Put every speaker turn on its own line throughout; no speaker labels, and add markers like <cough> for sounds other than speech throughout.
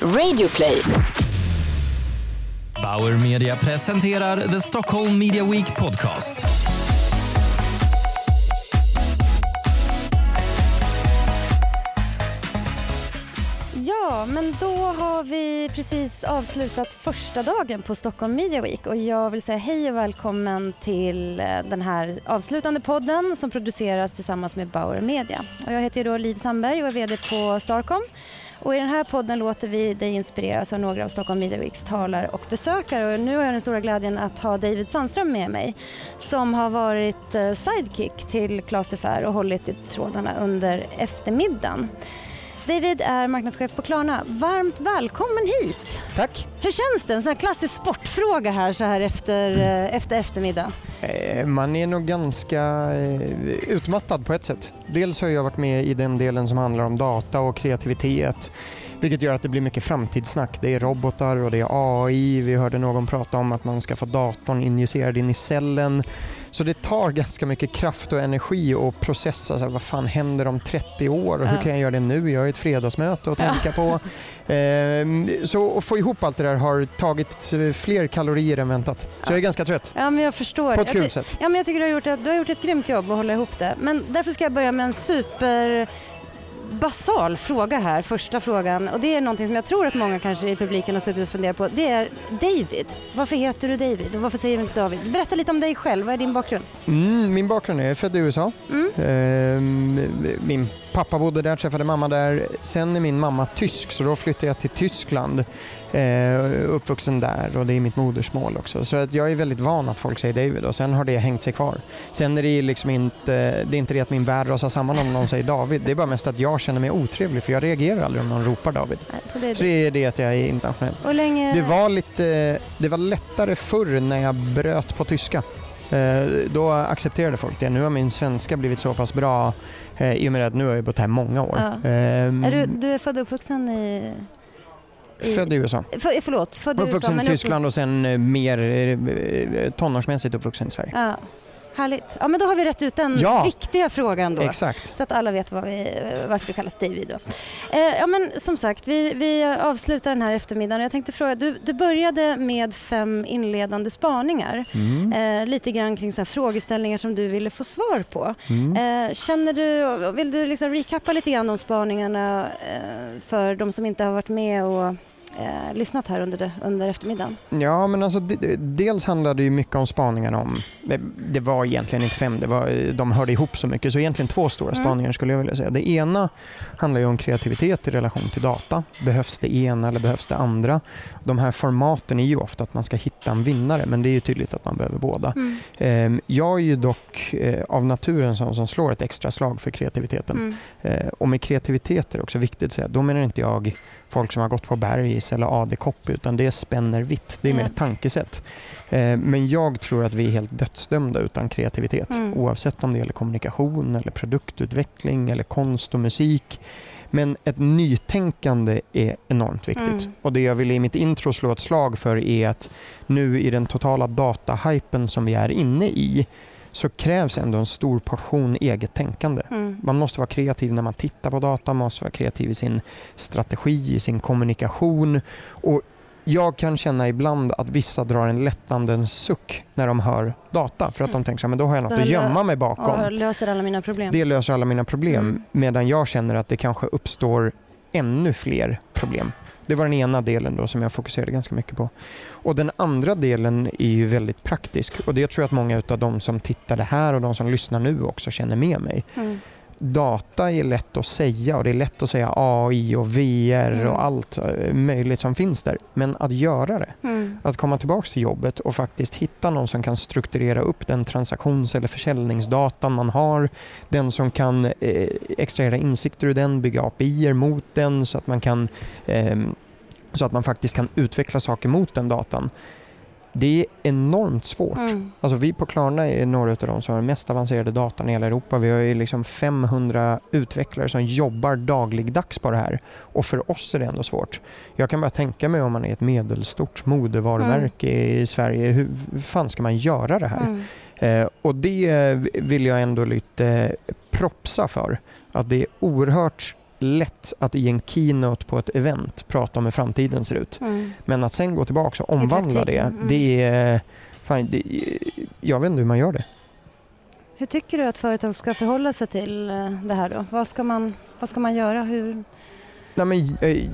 Radioplay.
Bauer Media presenterar The Stockholm Media Week Podcast.
Ja, men då har vi precis avslutat första dagen på Stockholm Media Week och jag vill säga hej och välkommen till eh, den här avslutande podden som produceras tillsammans med Bauer Media. Och jag heter då Liv Sandberg och är VD på Starcom. Och I den här podden låter vi dig inspireras av några av Stockholm Media Weeks talare och besökare. Och nu har jag den stora glädjen att ha David Sandström med mig som har varit eh, sidekick till Klas de Fer och hållit i trådarna under eftermiddagen. David är marknadschef på Klarna. Varmt välkommen hit!
Tack.
Hur känns det? En sån här klassisk sportfråga här så här efter, eh, efter eftermiddag.
Eh, Man är nog ganska eh, utmattad på ett sätt. Dels har jag varit med i den delen som handlar om data och kreativitet vilket gör att det blir mycket framtidssnack. Det är robotar och det är AI. Vi hörde någon prata om att man ska få datorn injicerad in i cellen. Så det tar ganska mycket kraft och energi att processa. Så här, vad fan händer om 30 år och hur
Ja.
kan jag göra det nu? Jag har ett fredagsmöte att tänka på. Ehm, så att få ihop allt det där har tagit fler kalorier än väntat. Så jag är ganska trött.
Ja, men jag förstår.
På ett kul sätt.
Ja, men jag tycker du har, gjort ett, du har gjort ett grymt jobb att hålla ihop det. Men därför ska jag börja med en super basal fråga här, första frågan. Och det är någonting som jag tror att många kanske i publiken har suttit och funderat på. Det är David. Varför heter du David och varför säger du inte David? Berätta lite om dig själv. Vad är din bakgrund?
Mm, min bakgrund är jag är född i USA.
Mm.
Ehm, min pappa bodde där, träffade mamma där. Sen är min mamma tysk så då flyttade jag till Tyskland. Uh, uppvuxen där och det är mitt modersmål också. Så att jag är väldigt van att folk säger David och sen har det hängt sig kvar. Sen är det liksom inte, det är inte det att min värld rasar samman om någon säger David. Det är bara mest att jag känner mig otrevlig för jag reagerar aldrig om någon ropar David.
Så det är
Så det är det att jag är internationell.
Länge...
Det var, lite, det var lättare förr när jag bröt på tyska. Eh, Då accepterade folk det. Nu har min svenska blivit så pass bra eh, i och med att nu har jag bott här många år.
Ja.
Ehm,
Är du, du är född och uppvuxen i... i
Född i USA.
För, förlåt, född i USA.
Uppvuxen i Tyskland och sen eh, mer eh, tonårsmässigt uppvuxen i Sverige.
Ja, härligt. Ja, men då har vi rätt ut den
Ja.
viktiga frågan då.
Exakt.
Så att alla vet vi, varför du kallas David. Då. Eh, ja, men som sagt, vi, vi avslutar den här eftermiddagen. Jag tänkte fråga, du, du började med fem inledande spaningar.
Mm.
Eh, lite grann kring så här frågeställningar som du ville få svar på.
Mm.
Eh, känner du, vill du liksom recappa lite grann om spaningarna eh, för de som inte har varit med och eh, lyssnat här under, det, under eftermiddagen?
Ja, men alltså, de- dels handlade ju mycket om spaningarna om, det- det var egentligen inte fem, det var, de hörde ihop så mycket, så egentligen två stora
Mm.
spaningar skulle jag vilja säga. Det ena handlar ju om kreativitet i relation till data. Behövs det ena eller behövs det andra? De här formaten är ju ofta att man ska hitta en vinnare, men det är ju tydligt att man behöver båda.
Mm.
Ehm, Jag är ju dock eh, av naturen sån som slår ett extra slag för kreativiteten.
Mm.
Eh, Och med kreativitet är det också viktigt att säga, då menar inte jag folk som har gått på Bergis eller AD-copy utan det spänner vitt. Det är mer ett tankesätt. Eh, Men jag tror att vi är helt dödsdömda utan kreativitet.
Mm.
Oavsett om det gäller kommunikation eller produktutveckling eller konst och musik. Men ett nytänkande är enormt viktigt.
Mm.
Och det jag ville i mitt intro slå ett slag för är att nu i den totala datahypen som vi är inne i så krävs ändå en stor portion eget tänkande.
Mm.
Man måste vara kreativ när man tittar på data, man måste vara kreativ i sin strategi, i sin kommunikation. Och jag kan känna ibland att vissa drar en lättnadens suck när de hör data för att de tänker så här, men då har jag något
Mm.
Att gömma mig bakom.
löser alla mina problem.
Det löser alla mina problem
Mm.
medan jag känner att det kanske uppstår ännu fler problem. Det var den ena delen då som jag fokuserade ganska mycket på. Och den andra delen är ju väldigt praktisk och det tror jag att många av de som tittar det här och de som lyssnar nu också känner med mig.
Mm.
Data är lätt att säga och det är lätt att säga AI och VR
Mm.
och allt eh, möjligt som finns där. Men att göra det,
Mm.
att komma tillbaka till jobbet och faktiskt hitta någon som kan strukturera upp den transaktions eller försäljningsdatan man har. Den som kan eh, extrahera insikter ur den, bygga API mot den så att man kan ehm, så att man faktiskt kan utveckla saker mot den datan. Det är enormt svårt.
Mm.
Alltså vi på Klarna är några av de som har den mest avancerade datan i hela Europa. Vi har ju liksom 500 utvecklare som jobbar dagligdags på det här. Och för oss är det ändå svårt. Jag kan bara tänka mig om man är ett medelstort modevarumärke i Sverige. Hur fan ska man göra det här?
Mm.
Eh, och det vill jag ändå lite propsa för. Att det är oerhört lätt att i en keynote på ett event prata om hur framtiden ser ut.
Mm.
Men att sen gå tillbaka och omvandla det,
mm.
det är... Fan, det, jag vet inte hur man gör det.
Hur tycker du att företag ska förhålla sig till eh, det här då? Vad ska man, vad ska man göra? Hur?
Nej, men, eh,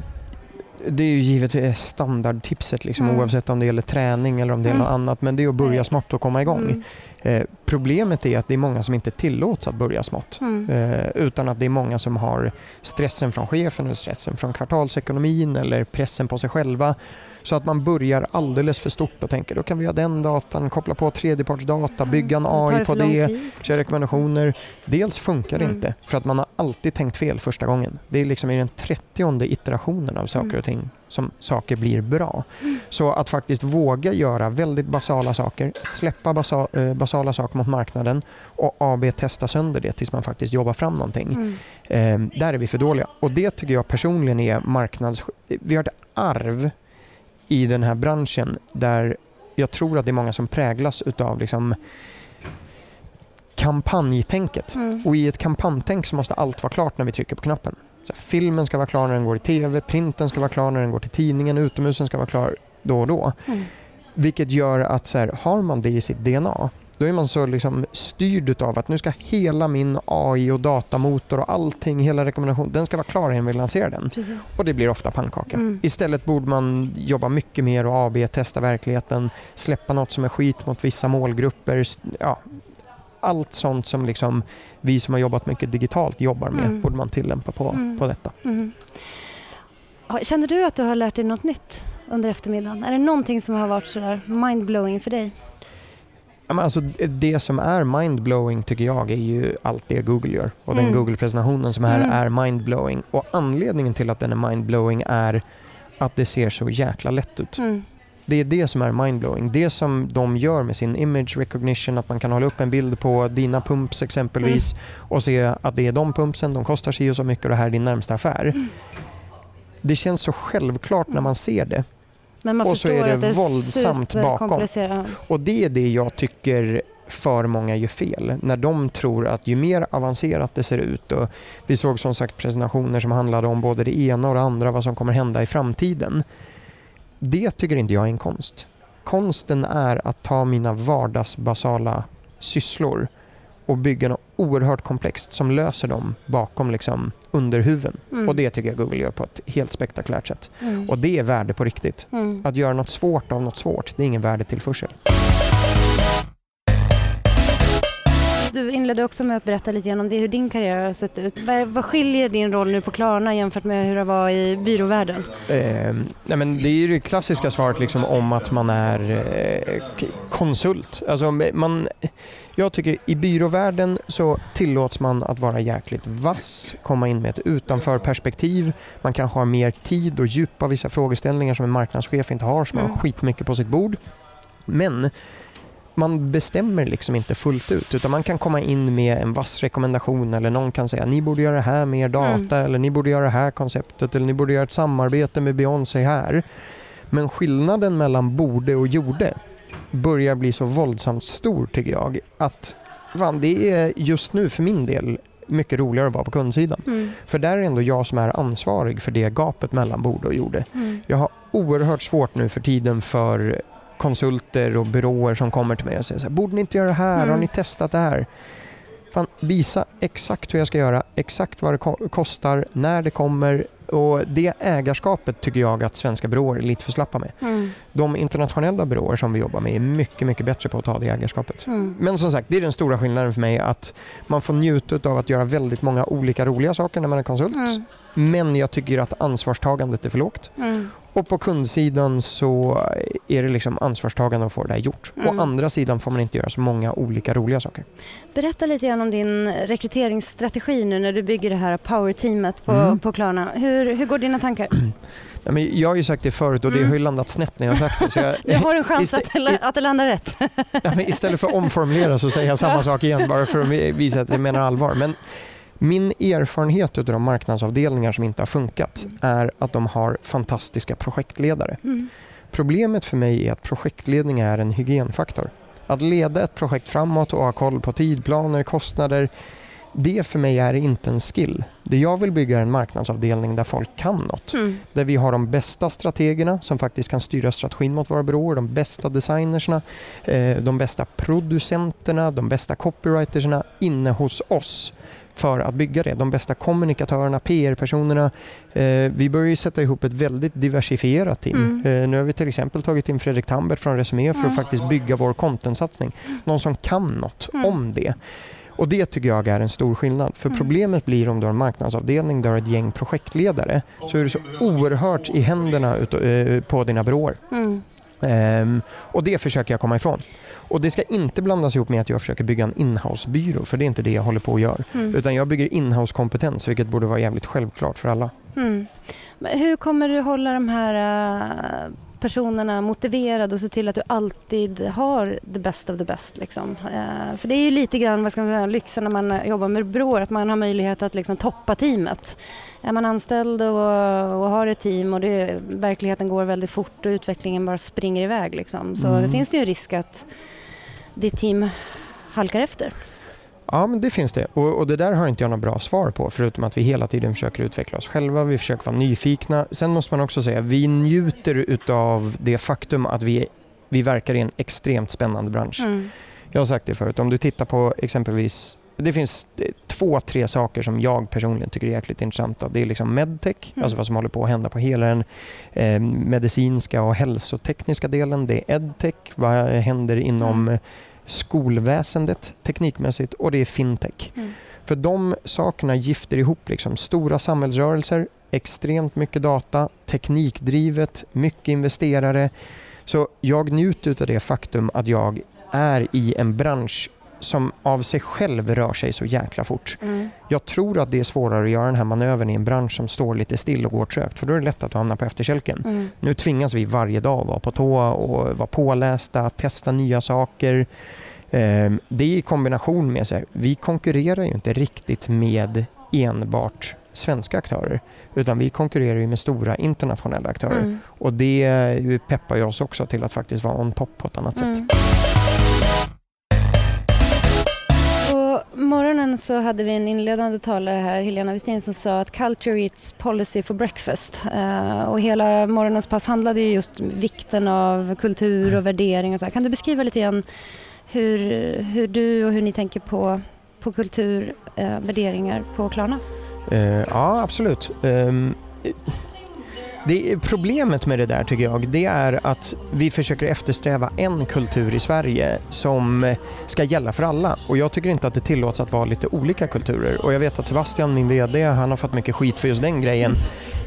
det är ju givetvis standardtipset liksom,
Mm.
oavsett om det gäller träning eller om det är
Mm.
något annat. Men det är att börja smått och komma igång.
Mm.
Eh, problemet är att det är många som inte tillåts att börja smått.
Mm.
Eh, utan att det är många som har stressen från chefen eller stressen från kvartalsekonomin eller pressen på sig själva. Så att man börjar alldeles för stort och tänker då kan vi ha den datan, koppla på tredjepartsdata, bygga en
tar
AI
det
på det, köra rekommendationer. Dels funkar det
Mm.
inte för att man har alltid tänkt fel första gången. Det är liksom i den trettionde iterationen av saker
Mm.
och ting som saker blir bra.
Mm.
Så att faktiskt våga göra väldigt basala saker, släppa basa, eh, basala saker mot marknaden och AB-testa sönder det tills man faktiskt jobbar fram någonting.
Mm.
Eh, där är vi för dåliga. Och det tycker jag personligen är marknads... Vi har ett arv i den här branschen där jag tror att det är många som präglas utav liksom kampanjtänket.
Mm.
Och i ett kampanjtänk så måste allt vara klart när vi trycker på knappen. Så filmen ska vara klar när den går i TV, printen ska vara klar när den går till tidningen, utomhusen ska vara klar då och då.
Mm.
Vilket gör att så här, har man det i sitt DNA då är man så liksom styrd av att nu ska hela min AI och datamotor och allting, hela rekommendationen, den ska vara klar innan vi lanserar den.
Precis.
Och det blir ofta pannkaka.
Mm.
Istället borde man jobba mycket mer och AB-testa verkligheten, släppa något som är skit mot vissa målgrupper. Ja, allt sånt som liksom vi som har jobbat mycket digitalt jobbar med
Mm.
borde man tillämpa på,
Mm.
på detta.
Mm. Känner du att du har lärt dig något nytt under eftermiddagen? Är det någonting som har varit sådär mindblowing för dig?
Ja, men alltså, det som är mindblowing tycker jag är ju allt det Google gör. Och den
Mm.
Google-presentationen som här
Mm.
är mindblowing. Och anledningen till att den är mindblowing är att det ser så jäkla lätt ut.
Mm.
Det är det som är mindblowing. Det som de gör med sin image recognition, att man kan hålla upp en bild på dina pumps exempelvis och se att det är de pumpsen, de kostar sig och så mycket och det här är din närmsta affär.
Mm.
Det känns så självklart när man ser det.
Men man
Och så är det
det
våldsamt bakom. Och det är det jag tycker för många gör fel. När de tror att ju mer avancerat det ser ut och vi såg som sagt presentationer som handlade om både det ena och det andra, vad som kommer hända i framtiden. Det tycker inte jag är en konst. Konsten är att ta mina vardagsbasala sysslor och bygga något oerhört komplext som löser dem bakom liksom underhuven.
Mm.
Och det tycker jag Google gör på ett helt spektakulärt sätt.
Mm.
Och det är värde på riktigt.
Mm.
Att göra något svårt av något svårt, det är ingen värdetillförsel.
Du inledde också med att berätta lite grann om det, hur din karriär har sett ut. Vad, vad skiljer din roll nu på Klarna jämfört med hur det var i byråvärlden?
Eh, nej men det är ju det klassiska svaret liksom om att man är eh, konsult. Alltså man, jag tycker i byråvärlden så tillåts man att vara jäkligt vass, komma in med ett utanförperspektiv. Man kanske har mer tid och djupa vissa frågeställningar som en marknadschef inte har, som
Mm.
har skitmycket på sitt bord. Men man bestämmer liksom inte fullt ut utan man kan komma in med en vass rekommendation eller någon kan säga ni borde göra det här med er data eller ni borde göra det här konceptet eller ni borde göra ett samarbete med Beyoncé här. Men skillnaden mellan borde och gjorde börjar bli så våldsamt stor tycker jag att fan, det är just nu för min del mycket roligare att vara på kundsidan.
Mm.
För där är det ändå jag som är ansvarig för det gapet mellan borde och gjorde.
Mm.
Jag har oerhört svårt nu för tiden för konsulter och byråer som kommer till mig och säger så här, borde ni inte göra det här? Har
Mm.
ni testat det här? Fan, visa exakt hur jag ska göra, exakt vad det ko- kostar, när det kommer och det ägarskapet tycker jag att svenska byråer är lite för slappa med.
Mm.
De internationella byråer som vi jobbar med är mycket, mycket bättre på att ta det ägarskapet.
Mm.
Men som sagt, det är den stora skillnaden för mig att man får njuta av att göra väldigt många olika roliga saker när man är konsult.
Mm.
Men jag tycker att ansvarstagandet är för lågt. Och på kundsidan så är det liksom ansvarstagande att få det här gjort.
Mm.
Å andra sidan får man inte göra så många olika roliga saker.
Berätta lite grann om din rekryteringsstrategi nu när du bygger det här power-teamet på,
Mm.
på Klarna. Hur, hur går dina tankar? <clears throat>
Men jag har ju sagt det förut och det
Mm.
har ju landat snett när jag har sagt det. Så jag, <laughs>
Jag har en chans <laughs> att, det- att det landar rätt.
Ja, istället för att omformulera så säger jag samma <laughs> sak igen bara för att visa att jag menar allvar. Men min erfarenhet av de marknadsavdelningar som inte har funkat är att de har fantastiska projektledare.
Mm.
Problemet för mig är att projektledning är en hygienfaktor. Att leda ett projekt framåt och ha koll på tidplaner, kostnader, det för mig är inte en skill. Det jag vill bygga är en marknadsavdelning där folk kan något.
Mm.
Där vi har de bästa strategerna som faktiskt kan styra strategin mot våra byråer, de bästa designerserna, eh, de bästa producenterna, de bästa copywriterserna inne hos oss för att bygga det. De bästa kommunikatörerna, PR-personerna. Eh, vi börjar sätta ihop ett väldigt diversifierat team.
Mm.
Eh, nu har vi till exempel tagit in Fredrik Tambert från Resumé för
Mm.
att faktiskt bygga vår contentsatsning. Någon som kan något
Mm.
om det. Och Det tycker jag är en stor skillnad. För
Mm.
problemet blir om du har en marknadsavdelning, du har ett gäng projektledare, så är du så oerhört i händerna eh, på dina byråer.
Mm.
Ehm, och det försöker jag komma ifrån. Och det ska inte blandas ihop med att jag försöker bygga en inhouse-byrå, för det är inte det jag håller på att göra.
Mm.
Utan jag bygger inhouse-kompetens, vilket borde vara jävligt självklart för alla.
Mm. Hur kommer du hålla de här äh, personerna motiverade och se till att du alltid har the best of the best? Liksom? Eh, för det är ju lite grann vad ska man säga, lyxen när man jobbar med byråer, att man har möjlighet att liksom toppa teamet. Är man anställd och, och har ett team och det, verkligheten går väldigt fort och utvecklingen bara springer iväg liksom, så
Mm.
finns det ju en risk att ditt team halkar efter.
Ja, men det finns det. Och, och det där har inte jag något bra svar på, förutom att vi hela tiden försöker utveckla oss själva, vi försöker vara nyfikna. Sen måste man också säga, vi njuter utav det faktum att vi, vi verkar i en extremt spännande bransch.
Mm.
Jag har sagt det förut, om du tittar på exempelvis det finns två, tre saker som jag personligen tycker är jäkligt intressanta. Det är liksom medtech,
Mm.
alltså vad som håller på att hända på hela den eh, medicinska och hälsotekniska delen. Det är edtech, vad händer inom
Mm.
Skolväsendet teknikmässigt och det är fintech.
Mm.
För de sakerna gifter ihop liksom stora samhällsrörelser, extremt mycket data, teknikdrivet, mycket investerare. Så jag njuter av det faktum att jag är i en bransch som av sig själv rör sig så jäkla fort.
Mm.
Jag tror att det är svårare att göra den här manövern i en bransch som står lite still och går trögt för då är det lätt att du hamnar på efterkälken.
Mm.
Nu tvingas vi varje dag vara på tå och vara pålästa, testa nya saker. Ehm, Det är i kombination med så här, vi konkurrerar ju inte riktigt med enbart svenska aktörer utan vi konkurrerar ju med stora internationella aktörer
Mm.
och det peppar ju oss också till att faktiskt vara on top på ett annat sätt.
Morgonen så hade vi en inledande talare här, Helena Westin, som sa att culture eats policy for breakfast. Eh, och hela morgonens pass handlade ju just om vikten av kultur och värdering och så här. Kan du beskriva lite grann hur, hur du och hur ni tänker på, på kultur, eh, värderingar på Klarna?
Eh, ja, absolut. Ehm, det, problemet med det där tycker jag, det är att vi försöker eftersträva en kultur i Sverige som ska gälla för alla. Och jag tycker inte att det tillåts att vara lite olika kulturer. Och jag vet att Sebastian, min VD, han har fått mycket skit för just den grejen.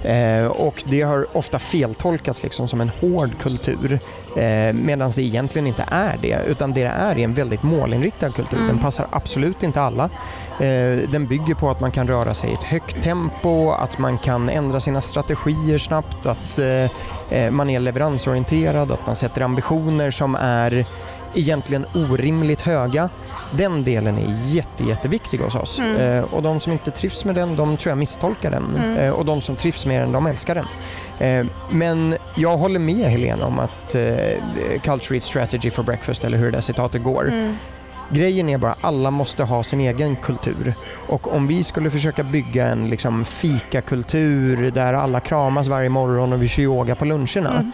Eh, och det har ofta feltolkats liksom som en hård kultur. Eh, Medan det egentligen inte är det, utan det det är är en väldigt målinriktad kultur. Den
Mm.
passar absolut inte alla. Eh, Den bygger på att man kan röra sig i ett högt tempo, att man kan ändra sina strategier snabbt, att eh, eh, man är leveransorienterad, att man sätter ambitioner som är egentligen orimligt höga. Den delen är jätte, jätteviktig hos oss.
Mm.
Eh, Och de som inte trivs med den, de tror jag misstolkar den.
Mm.
Eh, Och de som trivs med den, de älskar den. Eh, Men jag håller med Helena om att eh, Culture Eats Strategy for Breakfast, eller hur det där citatet går,
Mm.
Grejen är bara att alla måste ha sin egen kultur. Och om vi skulle försöka bygga en liksom, fikakultur där alla kramas varje morgon och vi kör yoga på luncherna.
Mm.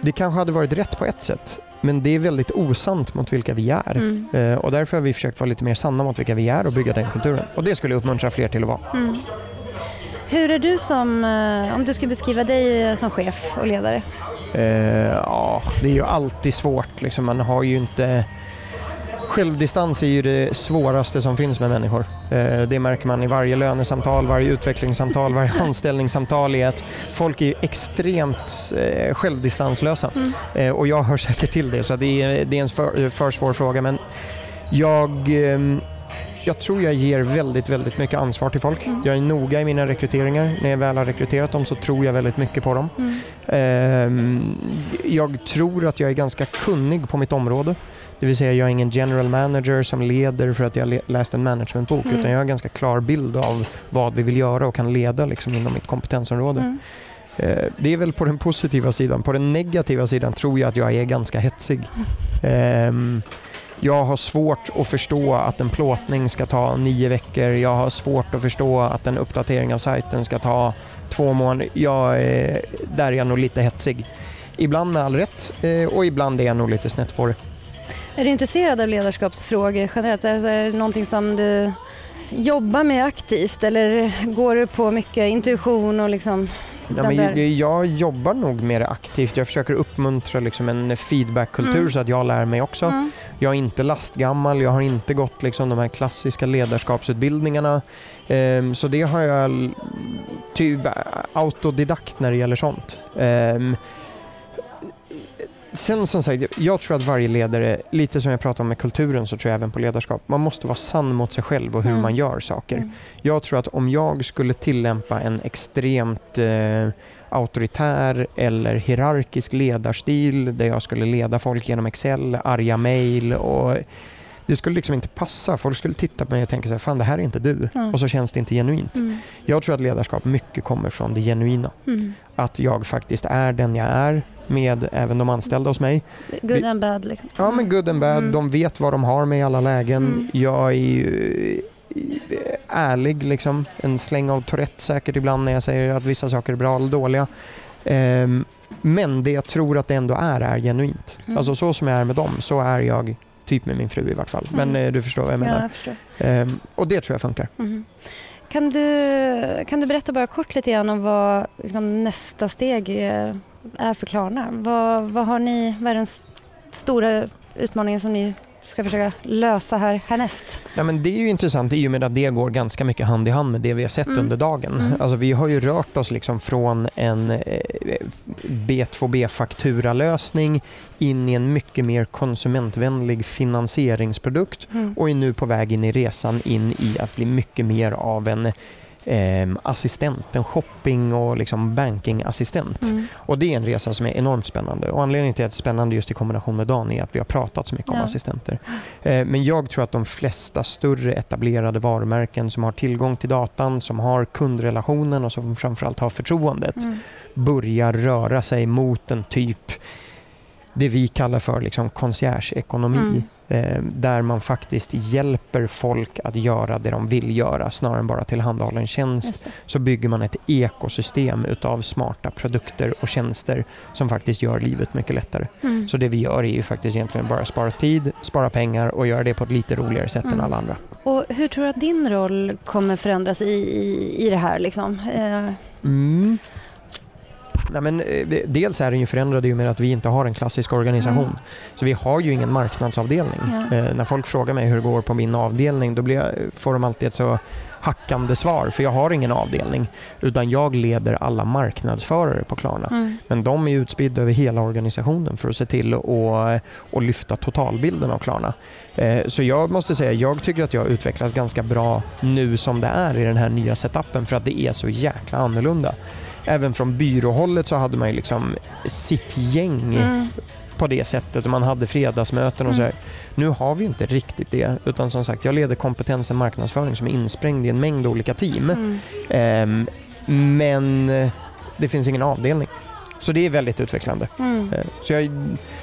Det kanske hade varit rätt på ett sätt, men det är väldigt osant mot vilka vi är.
Mm.
Eh, Och därför har vi försökt vara lite mer sanna mot vilka vi är och bygga den kulturen. Och det skulle jag uppmuntra fler till att vara.
Mm. Hur är du som, eh, om du skulle beskriva dig eh, som chef och ledare?
Eh, ja, det är ju alltid svårt. Liksom. Man har ju inte... Självdistans är ju det svåraste som finns med människor. Eh, det märker man i varje lönesamtal, varje utvecklingssamtal, varje <laughs> anställningssamtal är att folk är extremt eh, självdistanslösa.
Mm.
Eh, och jag hör säkert till det, så det är, det är en för, för svår fråga. Men jag, ehm, jag tror jag ger väldigt, väldigt mycket ansvar till folk.
Mm.
Jag är noga i mina rekryteringar. När jag väl har rekryterat dem så tror jag väldigt mycket på dem.
Mm.
Ehm, Jag tror att jag är ganska kunnig på mitt område. Det vill säga jag är ingen general manager som leder för att jag läst en managementbok
Mm.
utan jag har en ganska klar bild av vad vi vill göra och kan leda liksom inom mitt kompetensområde.
Mm.
Eh, Det är väl på den positiva sidan. På den negativa sidan tror jag att jag är ganska hetsig. Ehm, Jag har svårt att förstå att en plåtning ska ta nio veckor. Jag har svårt att förstå att en uppdatering av sajten ska ta två månader. Jag, eh, där är jag nog lite hetsig. Ibland med all rätt eh, och ibland är jag nog lite snett på det.
Är du intresserad av ledarskapsfrågor generellt? Alltså, är det någonting som du jobbar med aktivt eller går du på mycket intuition och liksom
Ja, men jag jobbar nog mer aktivt. Jag försöker uppmuntra liksom en feedbackkultur mm. så att jag lär mig också. Mm. Jag är inte lastgammal, jag har inte gått liksom de här klassiska ledarskapsutbildningarna. Um, så det har jag typ autodidakt när det gäller sånt. Um, Sen som sagt, jag tror att varje ledare, lite som jag pratade om med kulturen så tror jag även på ledarskap, man måste vara sann mot sig själv och hur mm. man gör saker. Mm. Jag tror att om jag skulle tillämpa en extremt eh, auktoritär eller hierarkisk ledarstil där jag skulle leda folk genom Excel, arga mejl och det skulle liksom inte passa. Folk skulle titta på mig och tänka så här, fan det här är inte du. Mm. Och så känns det inte genuint. Mm. Jag tror att ledarskap mycket kommer från det genuina. Mm. Att jag faktiskt är den jag är med även de anställda hos mig.
Good and bad. Liksom.
Ja, men good and bad. Mm. De vet vad de har med i alla lägen. Mm. Jag är ju ärlig, liksom. en släng av Tourette säkert ibland när jag säger att vissa saker är bra eller dåliga. Um, men det jag tror att det ändå är, är genuint. Mm. Alltså så som jag är med dem, så är jag Typ med min fru i vart fall. Mm. Men eh, du förstår vad jag menar.
Ja,
jag ehm, och det tror jag funkar.
Mm. Kan, du, kan du berätta bara kort lite grann om vad liksom, nästa steg är, är för Klarna? Vad, vad, har ni, vad är den stora utmaningen som ni ska försöka lösa här härnäst?
Ja, men det är ju intressant i och med att det går ganska mycket hand i hand med det vi har sett mm. under dagen. Mm. Alltså, vi har ju rört oss liksom från en eh, B2B-fakturalösning in i en mycket mer konsumentvänlig finansieringsprodukt mm. och är nu på väg in i resan in i att bli mycket mer av en eh, assistent, en shopping och liksom bankingassistent. Mm. Och det är en resa som är enormt spännande. Och anledningen till att det är spännande just i kombination med Dan är att vi har pratat så mycket ja. om assistenter. Eh, men jag tror att de flesta större etablerade varumärken som har tillgång till datan, som har kundrelationen och som framförallt har förtroendet mm. börjar röra sig mot en typ det vi kallar för liksom concierge-ekonomi. Mm. Eh, där man faktiskt hjälper folk att göra det de vill göra snarare än bara tillhandahålla en tjänst. Så bygger man ett ekosystem utav smarta produkter och tjänster som faktiskt gör livet mycket lättare. Mm. Så det vi gör är ju faktiskt egentligen bara spara tid, spara pengar och göra det på ett lite roligare sätt mm. än alla andra.
Och hur tror du att din roll kommer förändras i, i, i det här? Liksom? Eh...
Nej, men, eh, dels är den ju förändrad i och med att vi inte har en klassisk organisation. Mm. Så vi har ju ingen marknadsavdelning. Ja. Eh, när folk frågar mig hur det går på min avdelning då blir jag, får de alltid ett så hackande svar för jag har ingen avdelning utan jag leder alla marknadsförare på Klarna. Mm. Men de är utspridda över hela organisationen för att se till att och lyfta totalbilden av Klarna. Eh, så jag måste säga, jag tycker att jag utvecklas ganska bra nu som det är i den här nya setupen för att det är så jäkla annorlunda även från byråhållet så hade man ju liksom sitt gäng mm. på det sättet. Man hade fredagsmöten och mm. så. Nu har vi inte riktigt det utan som sagt jag leder kompetensen marknadsföring som är insprängd i en mängd olika team. Mm. Um, men det finns ingen avdelning. Så det är väldigt utvecklande. Mm. Ehm, så jag,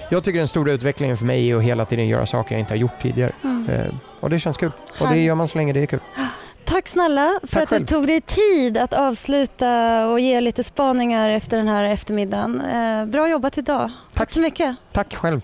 jag, tycker den stora utvecklingen för mig är att hela tiden göra saker jag inte har gjort tidigare. Mm. Ehm, och det känns kul. Och det gör man så länge det är kul. <gasps>
Tack snälla för Tack att själv. du tog dig tid att avsluta och ge lite spaningar efter den här eftermiddagen. Eh, bra jobbat idag. Tack, Tack så mycket.
Tack själv.